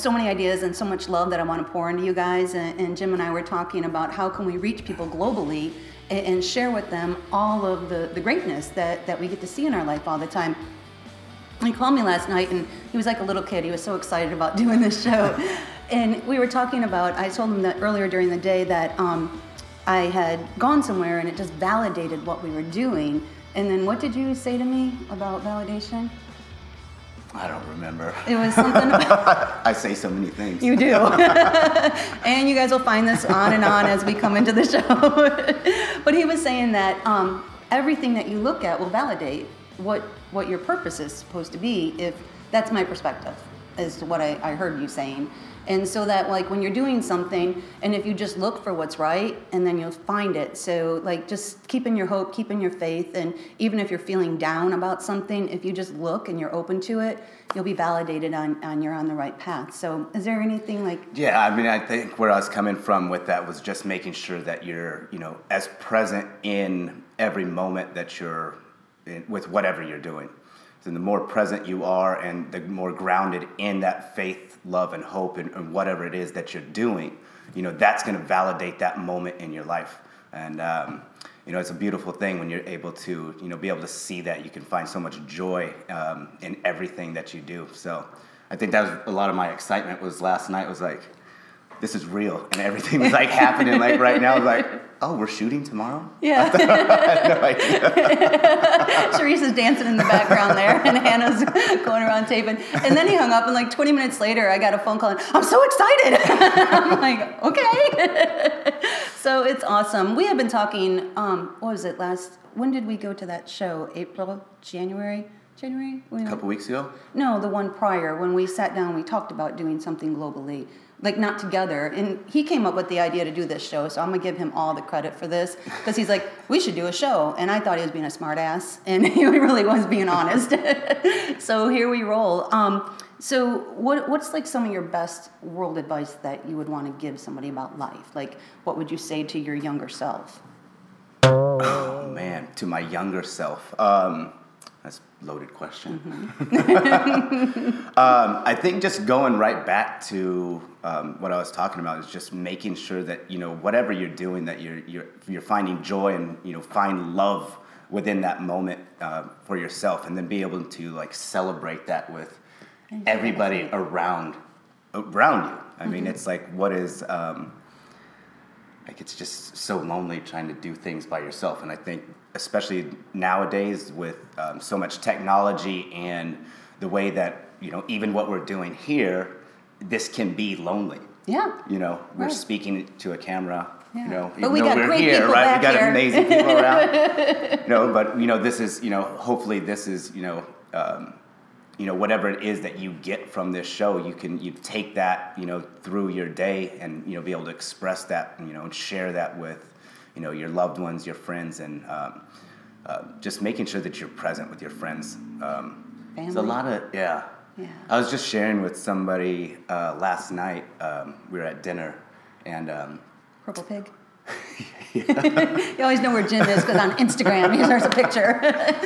so many ideas and so much love that I want to pour into you guys. And, and Jim and I were talking about how can we reach people globally and, and share with them all of the, the greatness that, that we get to see in our life all the time. He called me last night and he was like a little kid. He was so excited about doing this show. and we were talking about, I told him that earlier during the day that um, I had gone somewhere and it just validated what we were doing. And then what did you say to me about validation? I don't remember. It was something about. I say so many things. You do. and you guys will find this on and on as we come into the show. but he was saying that um, everything that you look at will validate what, what your purpose is supposed to be if that's my perspective, is what I, I heard you saying. And so that like when you're doing something and if you just look for what's right and then you'll find it. So like just keeping your hope, keeping your faith and even if you're feeling down about something, if you just look and you're open to it, you'll be validated on, on you're on the right path. So is there anything like Yeah, I mean I think where I was coming from with that was just making sure that you're, you know, as present in every moment that you're in, with whatever you're doing. So the more present you are and the more grounded in that faith, love, and hope and, and whatever it is that you're doing, you know, that's going to validate that moment in your life. And, um, you know, it's a beautiful thing when you're able to, you know, be able to see that. You can find so much joy um, in everything that you do. So I think that was a lot of my excitement was last night was like, this is real. And everything was like happening like right now. like, oh, we're shooting tomorrow? Yeah. I no idea. Sharice is dancing in the background there, and Hannah's going around taping. And then he hung up, and like 20 minutes later, I got a phone call, and I'm so excited. I'm like, okay. so it's awesome. We have been talking, um, what was it, last, when did we go to that show? April, January? January? A couple weeks ago? No, the one prior, when we sat down, we talked about doing something globally like not together. And he came up with the idea to do this show, so I'm gonna give him all the credit for this because he's like, we should do a show, and I thought he was being a smartass, and he really was being honest. so here we roll. Um, so what what's like some of your best world advice that you would want to give somebody about life? Like, what would you say to your younger self? Oh man, to my younger self. Um, that's loaded question. Mm-hmm. um, I think just going right back to um, what I was talking about is just making sure that you know whatever you're doing that you're you're you're finding joy and you know find love within that moment uh, for yourself, and then be able to like celebrate that with everybody around around you. I mean, mm-hmm. it's like what is um, like it's just so lonely trying to do things by yourself, and I think especially nowadays with um, so much technology and the way that you know even what we're doing here this can be lonely yeah you know we're right. speaking to a camera yeah. you know but we got we're here right we got here. amazing people around you no but you know this is you know hopefully this is you know um, you know whatever it is that you get from this show you can you take that you know through your day and you know be able to express that you know and share that with you know your loved ones, your friends, and um, uh, just making sure that you're present with your friends. Um, Family. a lot of yeah. Yeah. I was just sharing with somebody uh, last night. Um, we were at dinner, and um, purple pig. you always know where Jim is because on Instagram he shares a picture.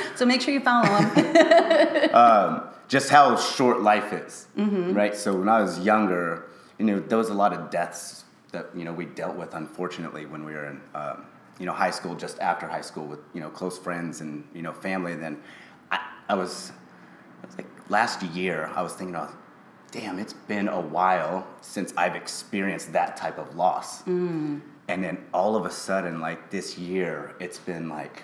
so make sure you follow him. um, just how short life is, mm-hmm. right? So when I was younger, you know, there was a lot of deaths that you know we dealt with unfortunately when we were in um, you know high school just after high school with you know close friends and you know family and then I, I was, was like last year I was thinking about damn it's been a while since I've experienced that type of loss mm. And then all of a sudden like this year it's been like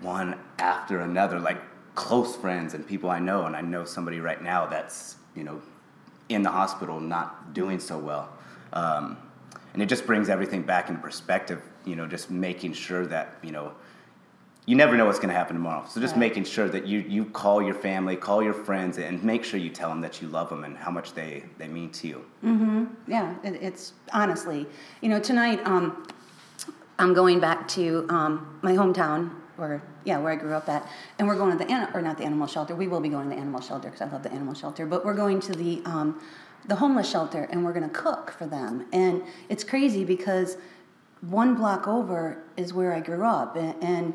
one after another like close friends and people I know and I know somebody right now that's you know in the hospital not doing so well um, and it just brings everything back into perspective. You know, just making sure that you know you never know what's going to happen tomorrow. So just right. making sure that you you call your family, call your friends, and make sure you tell them that you love them and how much they they mean to you. Mm-hmm. Yeah, it, it's honestly, you know, tonight um, I'm going back to um, my hometown. Or yeah, where I grew up at, and we're going to the or not the animal shelter. We will be going to the animal shelter because I love the animal shelter. But we're going to the um, the homeless shelter and we're going to cook for them. And it's crazy because one block over is where I grew up. And, and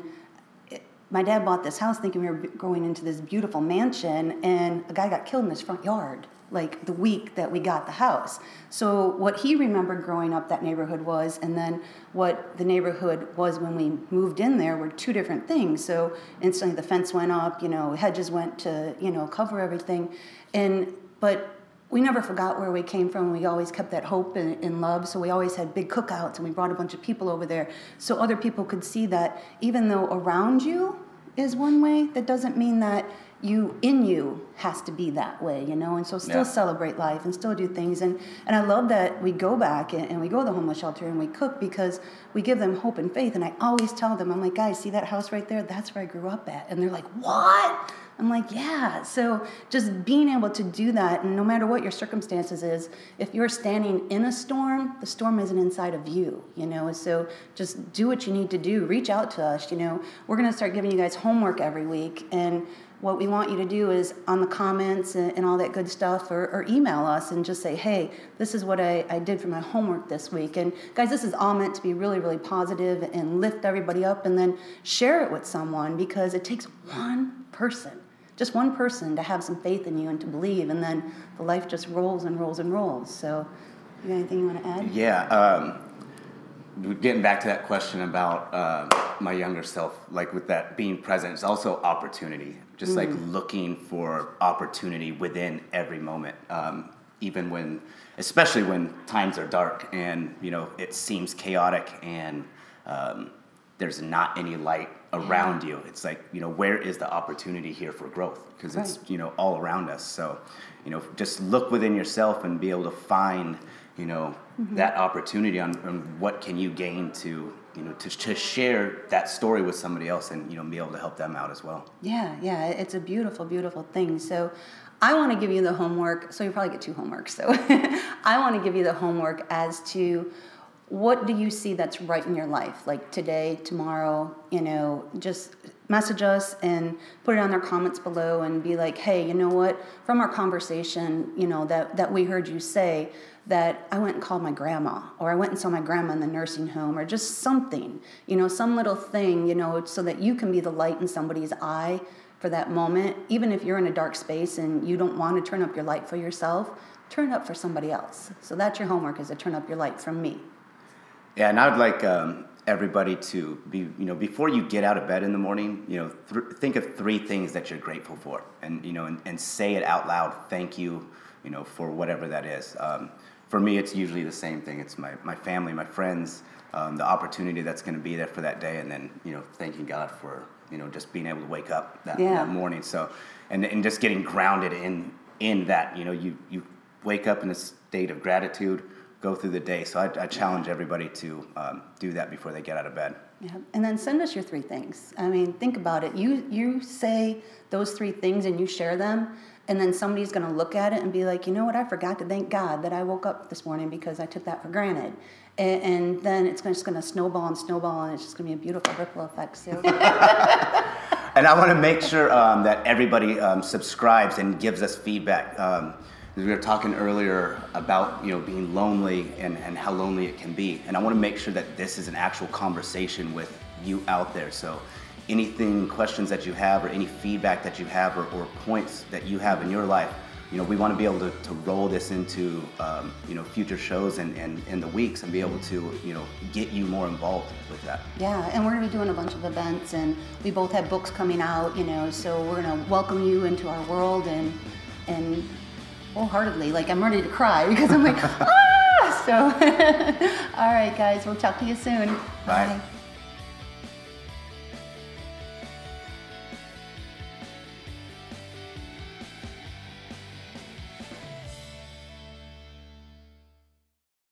my dad bought this house thinking we were going into this beautiful mansion, and a guy got killed in his front yard. like the week that we got the house. So what he remembered growing up that neighborhood was, and then what the neighborhood was when we moved in there were two different things. So instantly the fence went up, you know, hedges went to, you know, cover everything. And but we never forgot where we came from. We always kept that hope and, and, love. So we always had big cookouts and we brought a bunch of people over there so other people could see that even though around you is one way, that doesn't mean that you in you has to be that way, you know, and so still yeah. celebrate life and still do things. And, and I love that we go back and, and, we go to the homeless shelter and we cook because we give them hope and faith. And I always tell them, I'm like, guys, see that house right there? That's where I grew up at. And they're like, what? I'm like, yeah. So just being able to do that, and no matter what your circumstances is, if you're standing in a storm, the storm isn't inside of you, you know. So just do what you need to do. Reach out to us. You know, we're gonna start giving you guys homework every week, and what we want you to do is on the comments and, and all that good stuff or, or, email us and just say hey this is what I, I did for my homework this week. And guys this is all meant to be really really positive and lift everybody up and then share it with someone because it takes one person just one person to have some faith in you and to believe. And then the life just rolls and rolls and rolls. So you got anything you want to add? Yeah um, getting back to that question about uh, my younger self, like with that being present, it's also opportunity. Just mm. like looking for opportunity within every moment, um, even when, especially when times are dark and you know it seems chaotic and um, there's not any light around yeah. you. It's like you know where is the opportunity here for growth? Because right. it's you know all around us. So you know just look within yourself and be able to find you know mm-hmm. that opportunity on, on, what can you gain to you know to, to share that story with somebody else and you know be able to help them out as well yeah yeah it's a beautiful beautiful thing so i want to give you the homework so you probably get two homeworks so i want to give you the homework as to what do you see that's right in your life like today tomorrow you know just message us and put it on their comments below and be like hey you know what from our conversation you know that that we heard you say that I went and called my grandma, or I went and saw my grandma in the nursing home, or just something, you know, some little thing, you know, so that you can be the light in somebody's eye for that moment. Even if you're in a dark space and you don't want to turn up your light for yourself, turn up for somebody else. So that's your homework is to turn up your light from me. Yeah, and I would like um, everybody to be, you know, before you get out of bed in the morning, you know, th- think of three things that you're grateful for, and you know, and, and say it out loud. Thank you, you know, for whatever that is. Um, for me, it's usually the same thing. It's my, my family, my friends, um, the opportunity that's going to be there for that day, and then you know, thanking God for you know just being able to wake up that, yeah. that morning. So, and and just getting grounded in in that. You know, you you wake up in a state of gratitude, go through the day. So I, I challenge everybody to um, do that before they get out of bed. Yeah, and then send us your three things. I mean, think about it. You you say those three things and you share them and then somebody's going to look at it and be like, you know what, I forgot to thank God that I woke up this morning because I took that for granted. And, and then it's just going to snowball and snowball, and it's just going to be a beautiful ripple effect. So. and I want to make sure um, that everybody um, subscribes and gives us feedback. We were talking earlier about you know being lonely and, and how lonely it can be, and I want to make sure that this is an actual conversation with you out there. So anything, questions that you have, or any feedback that you have, or, or points that you have in your life, you know, we want to be able to, to roll this into, um, you know, future shows and, and in the weeks and be able to, you know, get you more involved with that. Yeah, and we're going to be doing a bunch of events and we both have books coming out, you know, so we're going to welcome you into our world and, and wholeheartedly, like I'm ready to cry because I'm like, ah! So, all right, guys, we'll talk to you soon. Bye. Bye.